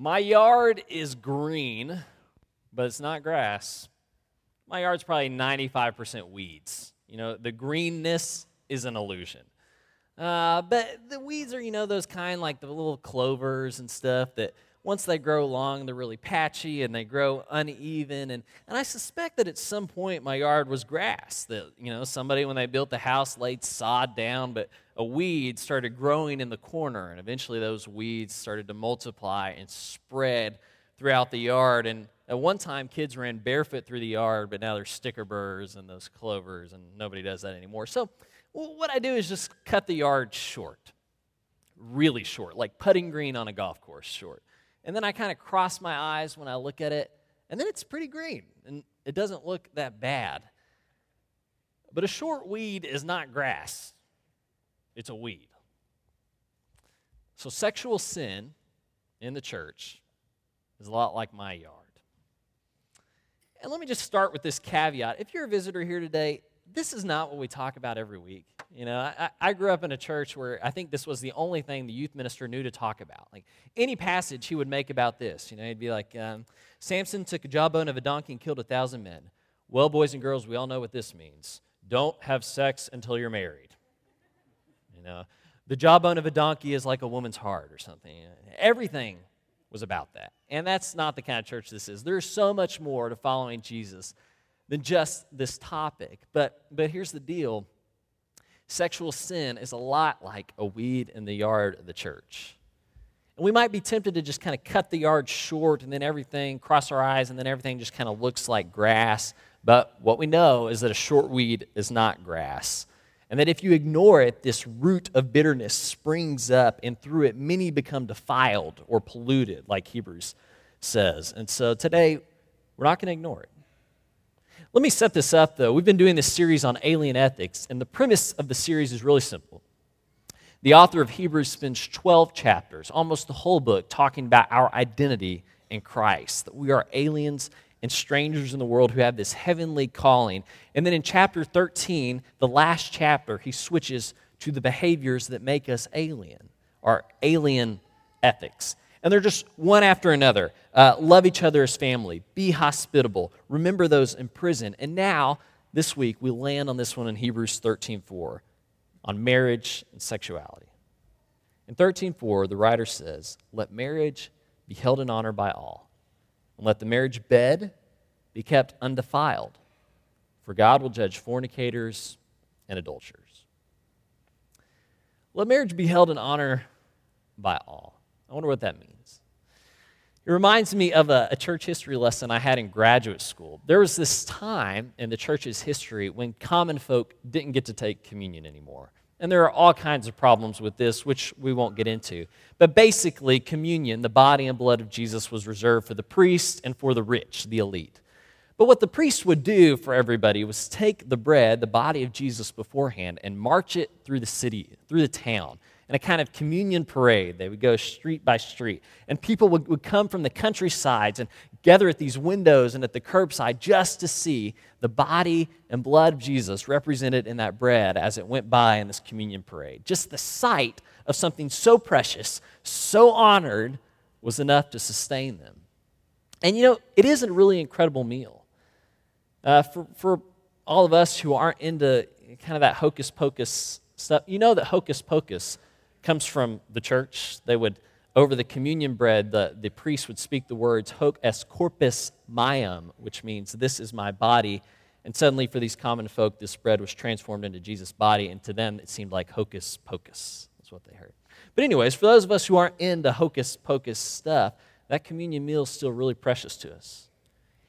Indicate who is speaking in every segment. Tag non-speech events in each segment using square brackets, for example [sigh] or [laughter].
Speaker 1: My yard is green, but it's not grass. My yard's probably 95% weeds. You know, the greenness is an illusion. Uh, but the weeds are, you know, those kind like the little clovers and stuff that once they grow long, they're really patchy and they grow uneven. And, and I suspect that at some point my yard was grass. That, you know, somebody, when they built the house, laid sod down, but a weed started growing in the corner. And eventually those weeds started to multiply and spread throughout the yard. And at one time, kids ran barefoot through the yard, but now there's sticker burrs and those clovers, and nobody does that anymore. So, well, what I do is just cut the yard short, really short, like putting green on a golf course short. And then I kind of cross my eyes when I look at it, and then it's pretty green, and it doesn't look that bad. But a short weed is not grass, it's a weed. So, sexual sin in the church is a lot like my yard. And let me just start with this caveat. If you're a visitor here today, this is not what we talk about every week. You know, I, I, grew up in a church where I think this was the only thing the youth minister knew to talk about. Like any passage he would make about this, you know, he'd be like, um, Samson took a jawbone of a donkey and killed a thousand men. Well, boys and girls, we all know what this means. Don't have sex until you're married. You know, the jawbone of a donkey is like a woman's heart or something. Everything was about that. And that's not the kind of church this is. There's so much more to following Jesus than just this topic. But, but here's the deal sexual sin is a lot like a weed in the yard of the church. And we might be tempted to just kind of cut the yard short and then everything, cross our eyes, and then everything just kind of looks like grass. But what we know is that a short weed is not grass. And that if you ignore it, this root of bitterness springs up, and through it, many become defiled or polluted, like Hebrews says. And so today, we're not going to ignore it. Let me set this up, though. We've been doing this series on alien ethics, and the premise of the series is really simple. The author of Hebrews spends 12 chapters, almost the whole book, talking about our identity in Christ, that we are aliens and strangers in the world who have this heavenly calling. And then in chapter 13, the last chapter, he switches to the behaviors that make us alien, our alien ethics. And they're just one after another. Uh, love each other as family, be hospitable, remember those in prison. And now, this week, we land on this one in Hebrews 13 4 on marriage and sexuality. In 13:4, the writer says, "Let marriage be held in honor by all, and let the marriage bed be kept undefiled, for God will judge fornicators and adulterers." Let marriage be held in honor by all. I wonder what that means. It reminds me of a, a, church history lesson I had in graduate school. There was this time in the church's history when common folk didn't get to take communion anymore. And there are all kinds of problems with this, which we won't get into. But basically, communion, the body and blood of Jesus, was reserved for the priests and for the rich, the elite. But what the priest would do for everybody was take the bread, the body of Jesus beforehand, and march it through the city, through the town in a kind of communion parade. They would go street by street. And people would, would come from the countrysides and gather at these windows and at the curbside just to see the body and blood of Jesus represented in that bread as it went by in this communion parade. Just the sight of something so precious, so honored, was enough to sustain them. And you know, it is a really incredible meal. Uh, for, for all of us who aren't into kind of that hocus pocus stuff, you know that hocus pocus comes from the church. They would, over the communion bread, the, the priest would speak the words, hoc est corpus meum, which means, this is my body. And suddenly, for these common folk, this bread was transformed into Jesus' body, and to them, it seemed like hocus pocus. That's what they heard. But, anyways, for those of us who aren't into hocus pocus stuff, that communion meal is still really precious to us.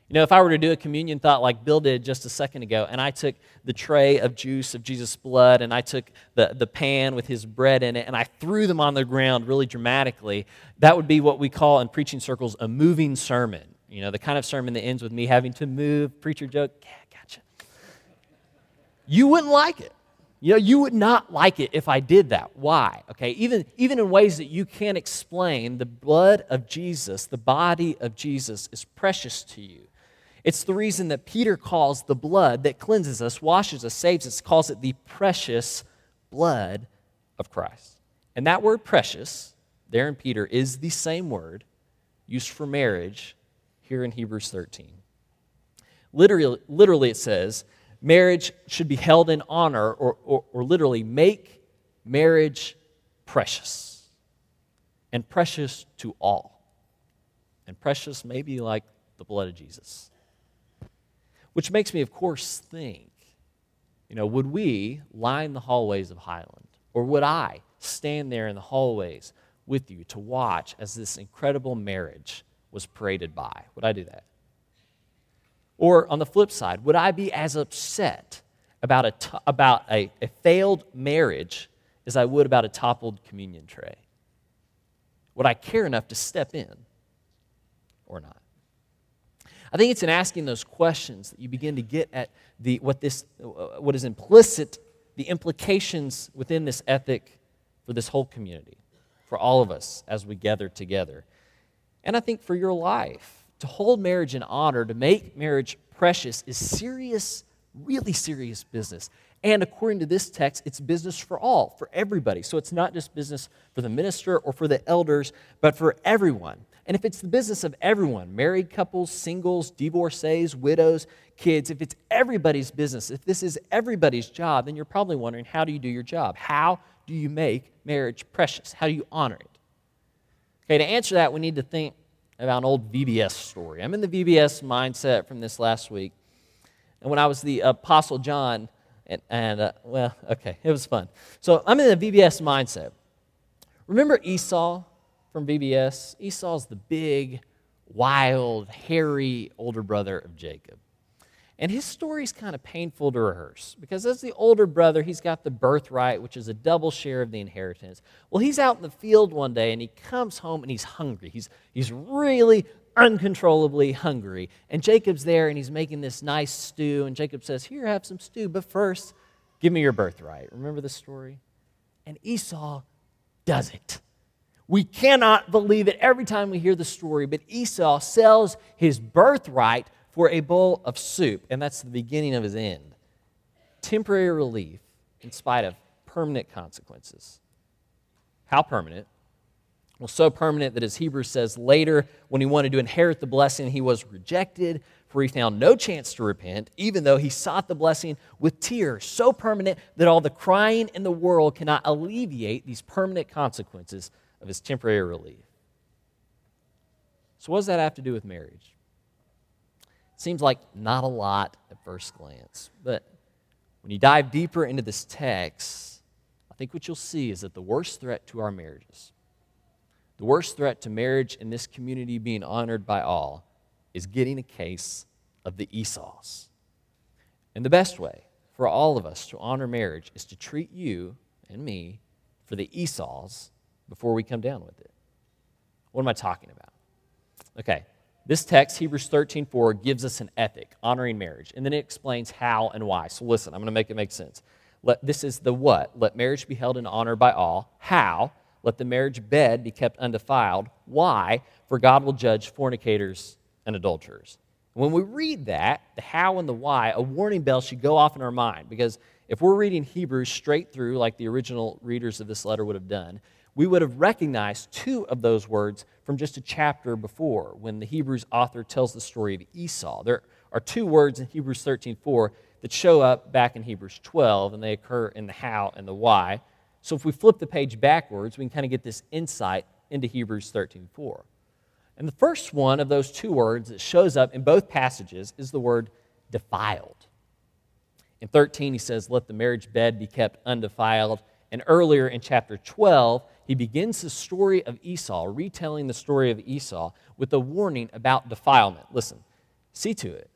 Speaker 1: You know, if I were to do a communion thought like Bill did just a second ago, and I took the tray of juice of Jesus' blood, and I took the, the pan with his bread in it, and I threw them on the ground really dramatically, that would be what we call in preaching circles a moving sermon. You know, the kind of sermon that ends with me having to move, preacher joke, yeah, gotcha. You wouldn't like it. You know, you would not like it if I did that. Why? Okay, even, even in ways that you can't explain, the blood of Jesus, the body of Jesus, is precious to you. It's the reason that Peter calls the blood that cleanses us, washes us, saves us, calls it the precious blood of Christ. And that word precious, there in Peter, is the same word used for marriage here in Hebrews 13. Literally, literally it says, marriage should be held in honor, or, or, or literally, make marriage precious. And precious to all. And precious maybe like the blood of Jesus. Which makes me, of course, think you know, would we line the hallways of Highland? Or would I stand there in the hallways with you to watch as this incredible marriage was paraded by? Would I do that? Or on the flip side, would I be as upset about a, t- about a, a failed marriage as I would about a toppled communion tray? Would I care enough to step in or not? I think it's in asking those questions that you begin to get at the, what, this, uh, what is implicit, the implications within this ethic for this whole community, for all of us as we gather together. And I think for your life, to hold marriage in honor, to make marriage precious, is serious, really serious business. And according to this text, it's business for all, for everybody. So it's not just business for the minister or for the elders, but for everyone. And if it's the business of everyone, married couples, singles, divorcees, widows, kids, if it's everybody's business, if this is everybody's job, then you're probably wondering how do you do your job? How do you make marriage precious? How do you honor it? Okay, to answer that, we need to think about an old VBS story. I'm in the VBS mindset from this last week. And when I was the Apostle John, and, and uh, well, okay, it was fun. So I'm in the VBS mindset. Remember Esau? From VBS. Esau's the big, wild, hairy older brother of Jacob. And his story is kind of painful to rehearse because as the older brother, he's got the birthright, which is a double share of the inheritance. Well, he's out in the field one day and he comes home and he's hungry. He's, he's really uncontrollably hungry. And Jacob's there and he's making this nice stew. And Jacob says, Here, have some stew, but first, give me your birthright. Remember the story? And Esau does it. We cannot believe it every time we hear the story, but Esau sells his birthright for a bowl of soup, and that's the beginning of his end. Temporary relief in spite of permanent consequences. How permanent? Well, so permanent that as Hebrews says later, when he wanted to inherit the blessing, he was rejected, for he found no chance to repent, even though he sought the blessing with tears. So permanent that all the crying in the world cannot alleviate these permanent consequences of his temporary relief. So, what does that have to do with marriage? Seems like not a lot at first glance, but when you dive deeper into this text, I think what you'll see is that the worst threat to our marriages, the worst threat to marriage in this community being honored by all, is getting a case of the Esau's. And the best way for all of us to honor marriage is to treat you and me for the Esau's before we come down with it. What am I talking about? Okay, this text, Hebrews 13 4, gives us an ethic, honoring marriage, and then it explains how and why. So listen, I'm going to make it make sense. Let, this is the what. Let marriage be held in honor by all. How? Let the marriage bed be kept undefiled. Why? For God will judge fornicators and adulterers. When we read that, the how and the why, a warning bell should go off in our mind because if we're reading Hebrews straight through, like the original readers of this letter would have done, we would have recognized two of those words from just a chapter before when the Hebrews author tells the story of Esau. There are two words in Hebrews 13:4 that show up back in Hebrews 12 and they occur in the how and the why. So if we flip the page backwards, we can kind of get this insight into Hebrews 13:4. And the first one of those two words that shows up in both passages is the word defiled. In 13, he says, Let the marriage bed be kept undefiled. And earlier in chapter 12, he begins the story of Esau, retelling the story of Esau with a warning about defilement. Listen, see to it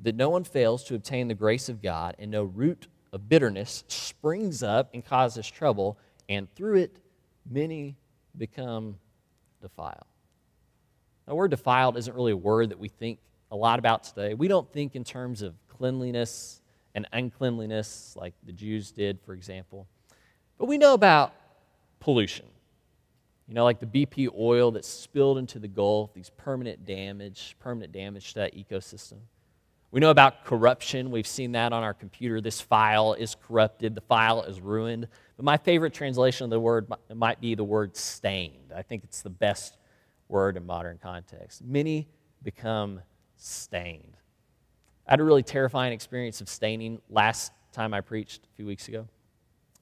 Speaker 1: that no one fails to obtain the grace of God, and no root of bitterness springs up and causes trouble, and through it many become defiled. The word defiled isn't really a word that we think a lot about today. We don't think in terms of cleanliness and uncleanliness like the Jews did, for example. But we know about pollution. You know, like the BP oil that's spilled into the Gulf, these permanent damage, permanent damage to that ecosystem. We know about corruption. We've seen that on our computer. This file is corrupted, the file is ruined. But my favorite translation of the word might be the word stained. I think it's the best word in modern context. Many become stained. I had a really terrifying experience of staining last time I preached a few weeks ago.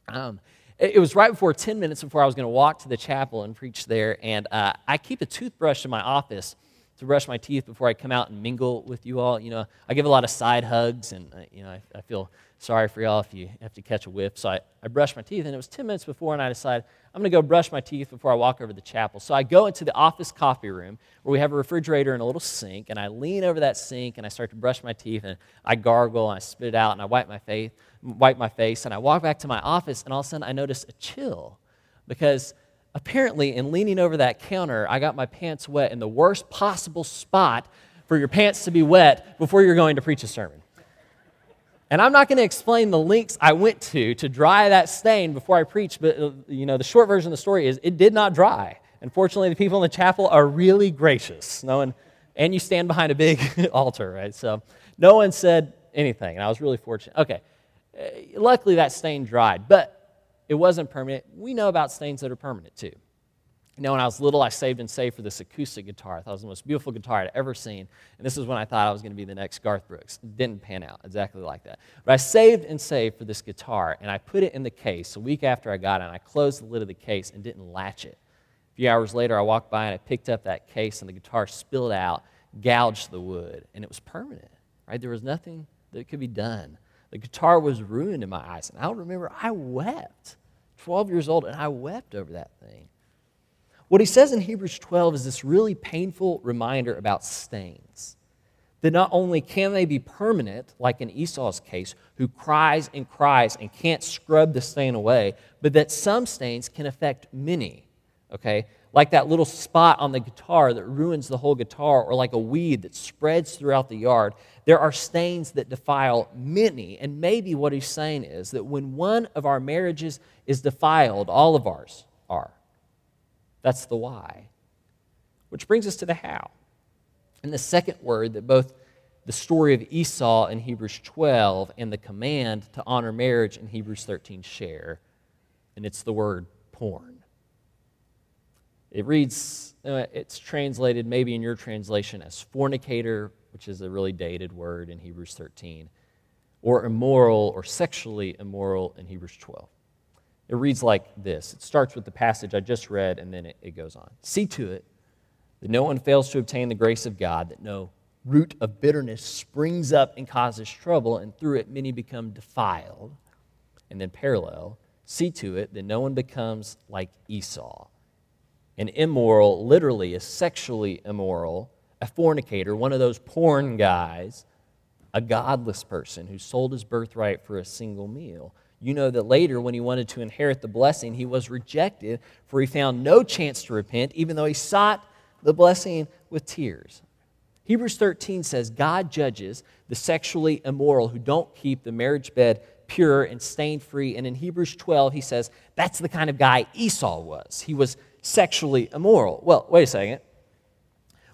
Speaker 1: Um, it, was right before 10 minutes before I was going to walk to the chapel and preach there, and uh, I keep a toothbrush in my office to brush my teeth before I come out and mingle with you all. You know, I give a lot of side hugs, and, uh, you know, I, I feel sorry for y'all if you have to catch a whiff. So I, I brushed my teeth, and it was 10 minutes before, and I decided I'm going to go brush my teeth before I walk over to the chapel. So I go into the office coffee room where we have a refrigerator and a little sink, and I lean over that sink and I start to brush my teeth, and I gargle and I spit it out, and I wipe my face, wipe my face, and I walk back to my office, and all of a sudden I notice a chill because apparently in leaning over that counter, I got my pants wet in the worst possible spot for your pants to be wet before you're going to preach a sermon. And I'm not going to explain the links I went to to dry that stain before I preached, but uh, you know, the short version of the story is it did not dry. Unfortunately, the people in the chapel are really gracious. No one, and you stand behind a big [laughs] altar, right? So no one said anything, and I was really fortunate. Okay, uh, luckily that stain dried, but it wasn't permanent. We know about stains that are permanent too. You know, when I was little, I saved and saved for this acoustic guitar. I thought it was the most beautiful guitar I'd ever seen. And this is when I thought I was going to be the next Garth Brooks. It didn't pan out exactly like that. But I saved and saved for this guitar, and I put it in the case a week after I got it, and I closed the lid of the case and didn't latch it. A few hours later, I walked by and I picked up that case, and the guitar spilled out, gouged the wood, and it was permanent, right? There was nothing that could be done. The guitar was ruined in my eyes. And I'll remember I wept. 12 years old, and I wept over that thing. What he says in Hebrews 12 is this really painful reminder about stains. That not only can they be permanent, like in Esau's case, who cries and cries and can't scrub the stain away, but that some stains can affect many. Okay? Like that little spot on the guitar that ruins the whole guitar, or like a weed that spreads throughout the yard. There are stains that defile many. And maybe what he's saying is that when one of our marriages is defiled, all of ours are. That's the why. Which brings us to the how. And the second word that both the story of Esau in Hebrews 12 and the command to honor marriage in Hebrews 13 share, and it's the word porn. It reads, uh, it's translated maybe in your translation as fornicator, which is a really dated word in Hebrews 13, or immoral or sexually immoral in Hebrews 12. It reads like this it starts with the passage I just read, and then it, it goes on. See to it that no one fails to obtain the grace of God, that no root of bitterness springs up and causes trouble, and through it many become defiled. And then, parallel, see to it that no one becomes like Esau, an immoral, literally a sexually immoral, a fornicator, one of those porn guys, a godless person who sold his birthright for a single meal you know that later, when he wanted to inherit the blessing, he was rejected, for he found no chance to repent, even though he sought the blessing with tears. Hebrews 13 says God judges the sexually immoral who don't keep the marriage bed pure and stain free. And in Hebrews 12, he says that's the kind of guy Esau was. He was sexually immoral. Well, wait a second.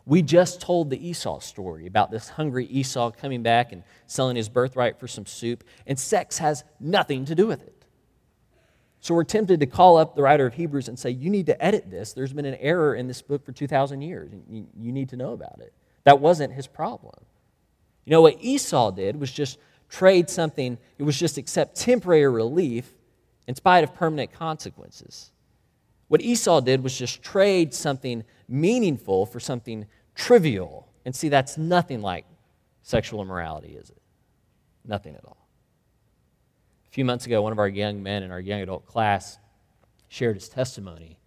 Speaker 1: We just told the Esau story about this hungry Esau coming back and selling his birthright for some soup, and sex has nothing to do with it. So we're tempted to call up the writer of Hebrews and say, You need to edit this. There's been an error in this book for 2,000 years, and you, need to know about it. That wasn't his problem. You know, what Esau did was just trade something, it was just accept temporary relief in spite of permanent consequences. What Esau did was just trade something meaningful for something trivial. And see, that's nothing like sexual immorality, is it? Nothing at all. A few months ago, one of our young men in our young adult class shared his testimony.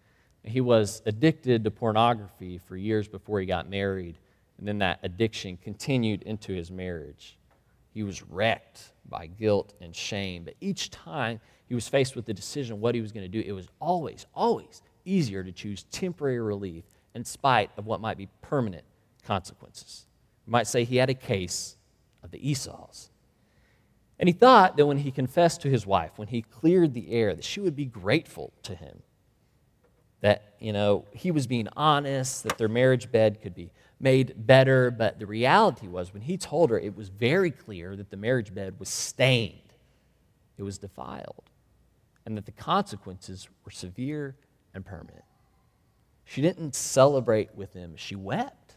Speaker 1: He was addicted to pornography for years before he got married, and then that addiction continued into his marriage. He was wrecked by guilt and shame, but each time he was faced with the decision of what he was going to do, it was always, always easier to choose temporary relief in spite of what might be permanent consequences. You might say he had a case of the Esau's. And he thought that when he confessed to his wife, when he cleared the air, that she would be grateful to him. That, you know, he was being honest, that their marriage bed could be made better. But the reality was, when he told her, it was very clear that the marriage bed was stained, it was defiled, and that the consequences were severe and permanent. She didn't celebrate with him, she wept.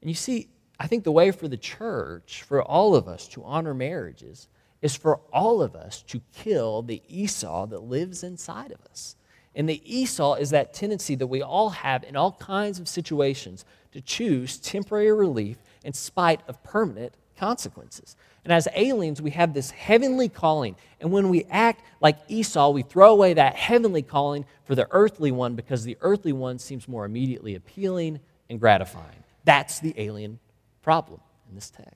Speaker 1: And you see, I think the way for the church, for all of us to honor marriages, is for all of us to kill the Esau that lives inside of us. And the Esau is that tendency that we all have in all kinds of situations to choose temporary relief in spite of permanent consequences. And as aliens, we have this heavenly calling. And when we act like Esau, we throw away that heavenly calling for the earthly one because the earthly one seems more immediately appealing and gratifying. That's the alien problem in this text.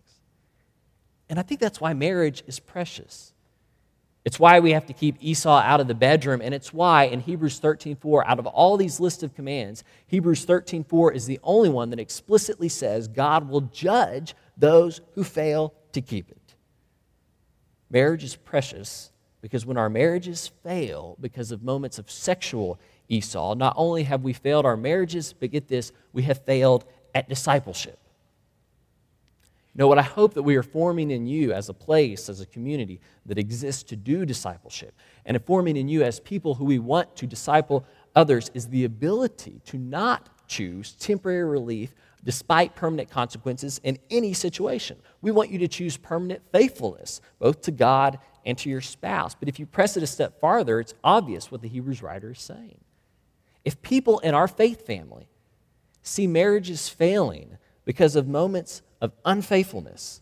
Speaker 1: And I think that's why marriage is precious. It's why we have to keep Esau out of the bedroom, and it's why in Hebrews 13:4, out of all these list of commands, Hebrews 13:4 is the only one that explicitly says God will judge those who fail to keep it. Marriage is precious because when our marriages fail because of moments of sexual Esau, not only have we failed our marriages, but get this, we have failed at discipleship. Know what I hope that we are forming in you as a place, as a community that exists to do discipleship, and forming in you as people who we want to disciple others is the ability to not choose temporary relief despite permanent consequences in any situation. We want you to choose permanent faithfulness, both to God and to your spouse. But if you press it a step farther, it's obvious what the Hebrews writer is saying. If people in our faith family see marriages failing because of moments of unfaithfulness,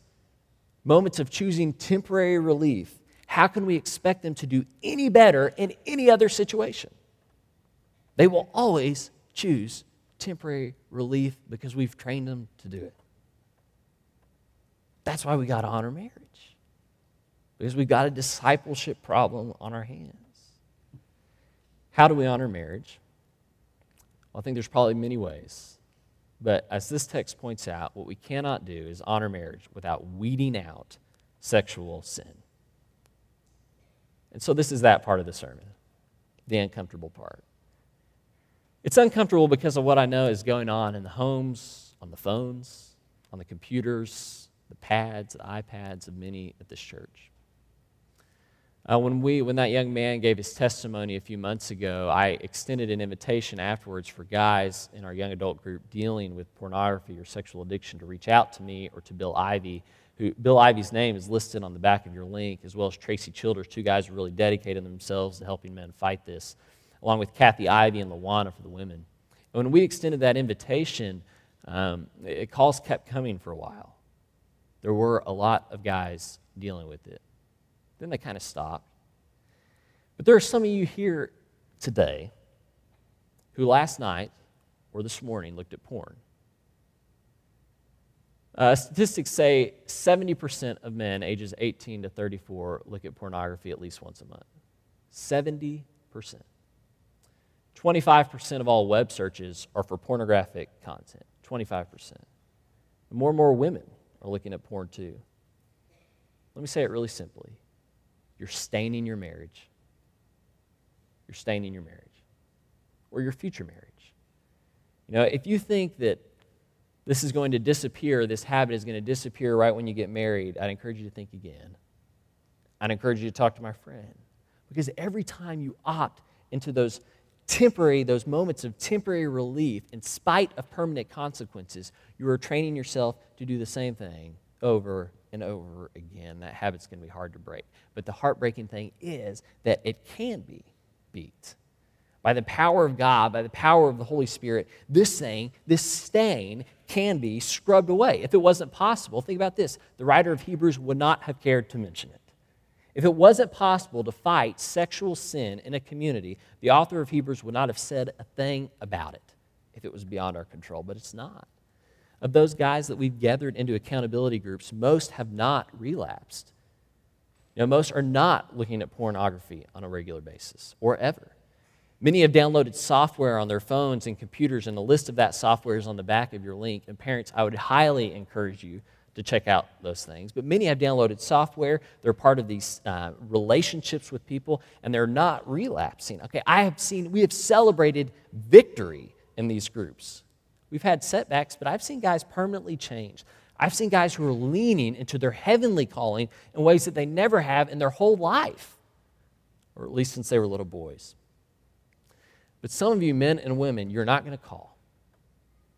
Speaker 1: moments of choosing temporary relief, how can we expect them to do any better in any other situation? They will always choose temporary relief because we've trained them to do it. That's why we got to honor marriage, because we've got a discipleship problem on our hands. How do we honor marriage? Well, I think there's probably many ways. But as this text points out, what we cannot do is honor marriage without weeding out sexual sin. And so this is that part of the sermon, the uncomfortable part. It's uncomfortable because of what I know is going on in the homes, on the phones, on the computers, the pads, the iPads of many at this church. Uh, when, we, when that young man gave his testimony a few months ago, I extended an invitation afterwards for guys in our young adult group dealing with pornography or sexual addiction to reach out to me or to Bill Ivy, who Bill Ivy's name is listed on the back of your link, as well as Tracy Childers, two guys who really dedicated themselves to helping men fight this along with Kathy Ivy and Lawana for the women. And when we extended that invitation, um, it, calls kept coming for a while. There were a lot of guys dealing with it. Then they kind of stopped. But there are some of you here today who last night or this morning looked at porn. Uh, statistics say 70% of men ages 18 to 34 look at pornography at least once a month. 70%. 25% of all web searches are for pornographic content. 25%. And more and more women are looking at porn too. Let me say it really simply you're staining your marriage. You're staining your marriage or your future marriage. You know, if you think that this is going to disappear, this habit is going to disappear right when you get married, I'd encourage you to think again. I'd encourage you to talk to my friend. Because every time you opt into those temporary, those moments of temporary relief, in spite of permanent consequences, you are training yourself to do the same thing over and over again. That habit's going to be hard to break. But the heartbreaking thing is that it can be beat. By the power of God, by the power of the Holy Spirit, this thing, this stain, can be scrubbed away. If it wasn't possible, think about this the writer of Hebrews would not have cared to mention it. If it wasn't possible to fight sexual sin in a community, the author of Hebrews would not have said a thing about it if it was beyond our control, but it's not. Of those guys that we've gathered into accountability groups, most have not relapsed. You know, most are not looking at pornography on a regular basis or ever. Many have downloaded software on their phones and computers, and a list of that software is on the back of your link. And parents, I would highly encourage you to check out those things. But many have downloaded software. They're part of these uh, relationships with people, and they're not relapsing. Okay, I have seen, we have celebrated victory in these groups. We've had setbacks, but I've seen guys permanently change. I've seen guys who are leaning into their heavenly calling in ways that they never have in their whole life, or at least since they were little boys. But some of you, men and women, you're not going to call.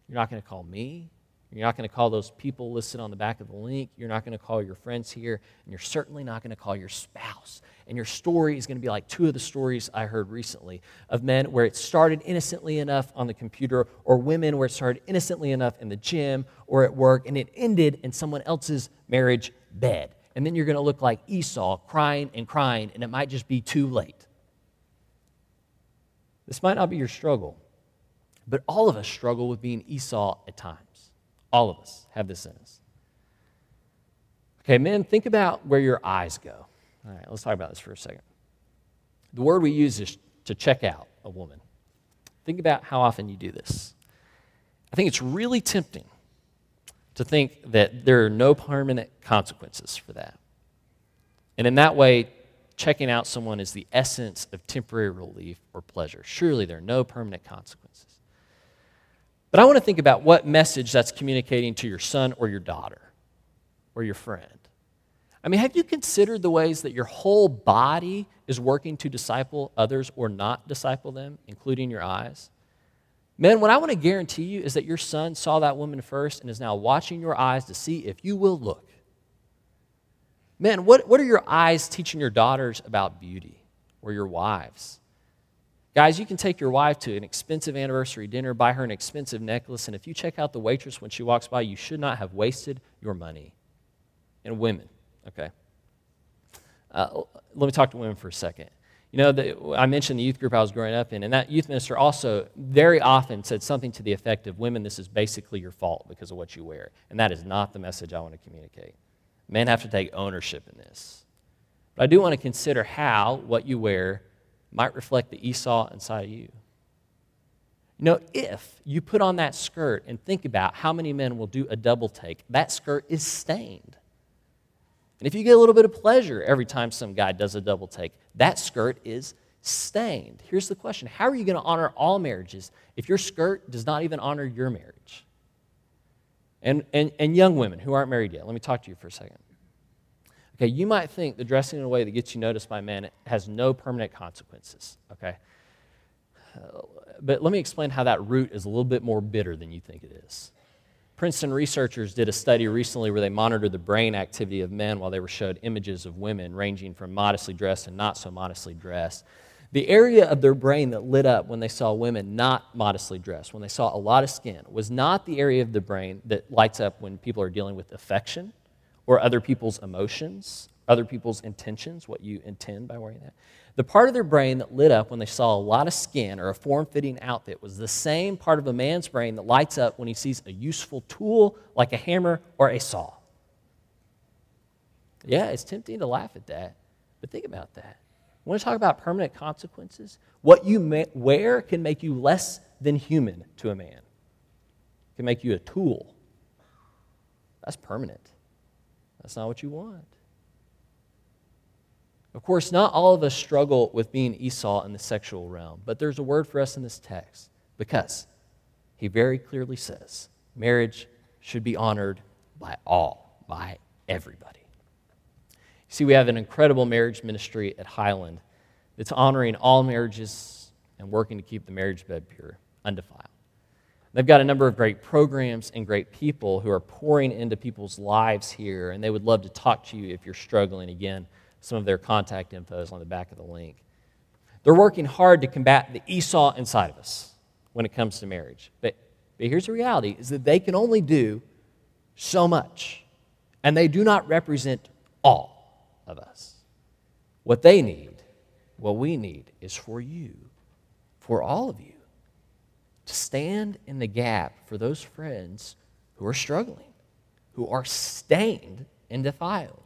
Speaker 1: You're not going to call me. You're not going to call those people listed on the back of the link. You're not going to call your friends here. And you're certainly not going to call your spouse. And your story is going to be like two of the stories I heard recently of men where it started innocently enough on the computer, or women where it started innocently enough in the gym or at work, and it ended in someone else's marriage bed. And then you're going to look like Esau, crying and crying, and it might just be too late. This might not be your struggle, but all of us struggle with being Esau at times. All of us have this in us. Okay, men, think about where your eyes go. All right, let's talk about this for a second. The word we use is to check out a woman. Think about how often you do this. I think it's really tempting to think that there are no permanent consequences for that. And in that way, checking out someone is the essence of temporary relief or pleasure. Surely there are no permanent consequences. But I want to think about what message that's communicating to your son or your daughter or your friend. I mean, have you considered the ways that your whole body is working to disciple others or not disciple them, including your eyes? Men, what I want to guarantee you is that your son saw that woman first and is now watching your eyes to see if you will look. Men, what, what are your eyes teaching your daughters about beauty or your wives? Guys, you can take your wife to an expensive anniversary dinner, buy her an expensive necklace, and if you check out the waitress when she walks by, you should not have wasted your money. And women, okay? Uh, let me talk to women for a second. You know, the, I mentioned the youth group I was growing up in, and that youth minister also very often said something to the effect of, Women, this is basically your fault because of what you wear. And that is not the message I want to communicate. Men have to take ownership in this. But I do want to consider how what you wear might reflect the Esau inside of you. You know, if you put on that skirt and think about how many men will do a double take, that skirt is stained. And if you get a little bit of pleasure every time some guy does a double take, that skirt is stained. Here's the question How are you going to honor all marriages if your skirt does not even honor your marriage? And, and, and young women who aren't married yet, let me talk to you for a second. Okay, you might think the dressing in a way that gets you noticed by men has no permanent consequences, okay? Uh, but let me explain how that root is a little bit more bitter than you think it is. Princeton researchers did a study recently where they monitored the brain activity of men while they were showed images of women ranging from modestly dressed and not so modestly dressed. The area of their brain that lit up when they saw women not modestly dressed, when they saw a lot of skin, was not the area of the brain that lights up when people are dealing with affection or other people's emotions, other people's intentions, what you intend by wearing that. The part of their brain that lit up when they saw a lot of skin or a form fitting outfit was the same part of a man's brain that lights up when he sees a useful tool like a hammer or a saw. Yeah, it's tempting to laugh at that, but think about that. Want to talk about permanent consequences? What you wear can make you less than human to a man, can make you a tool. That's permanent. That's not what you want. Of course, not all of us struggle with being Esau in the sexual realm, but there's a word for us in this text because he very clearly says marriage should be honored by all, by everybody. You See, we have an incredible marriage ministry at Highland that's honoring all marriages and working to keep the marriage bed pure, undefiled. They've got a number of great programs and great people who are pouring into people's lives here, and they would love to talk to you if you're struggling. Again, some of their contact info is on the back of the link. They're working hard to combat the Esau inside of us when it comes to marriage. But, but here's the reality is that they can only do so much, and they do not represent all of us. What they need, what we need, is for you, for all of you, to stand in the gap for those friends who are struggling, who are stained and defiled.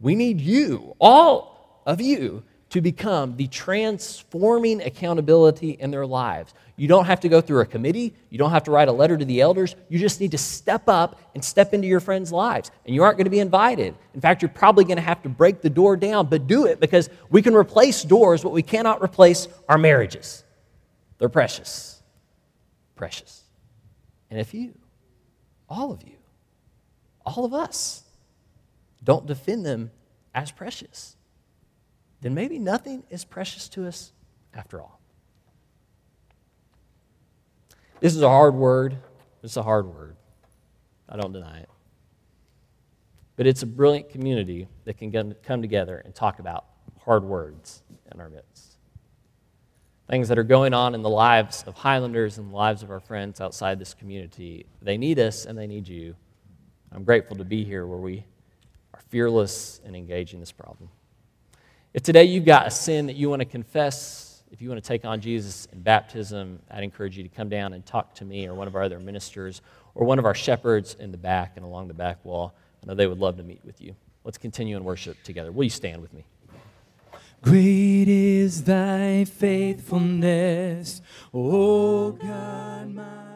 Speaker 1: We need you, all of you, to become the transforming accountability in their lives. You don't have to go through a committee. You don't have to write a letter to the elders. You just need to step up and step into your friends' lives. And you aren't going to be invited. In fact, you're probably going to have to break the door down, but do it because we can replace doors, but we cannot replace our marriages. They're precious. Precious. And if you, all of you, all of us, don't defend them as precious, then maybe nothing is precious to us after all. This is a hard word. It's a hard word. I don't deny it. But it's a brilliant community that can come together and talk about hard words in our midst. Things that are going on in the lives of Highlanders and the lives of our friends outside this community. They need us and they need you. I'm grateful to be here where we fearless in engaging this problem. If today you've got a sin that you want to confess, if you want to take on Jesus in baptism, I'd encourage you to come down and talk to me or one of our other ministers or one of our shepherds in the back and along the back wall. I know they would love to meet with you. Let's continue in worship together. Will you stand with me?
Speaker 2: Great is thy faithfulness, O God, my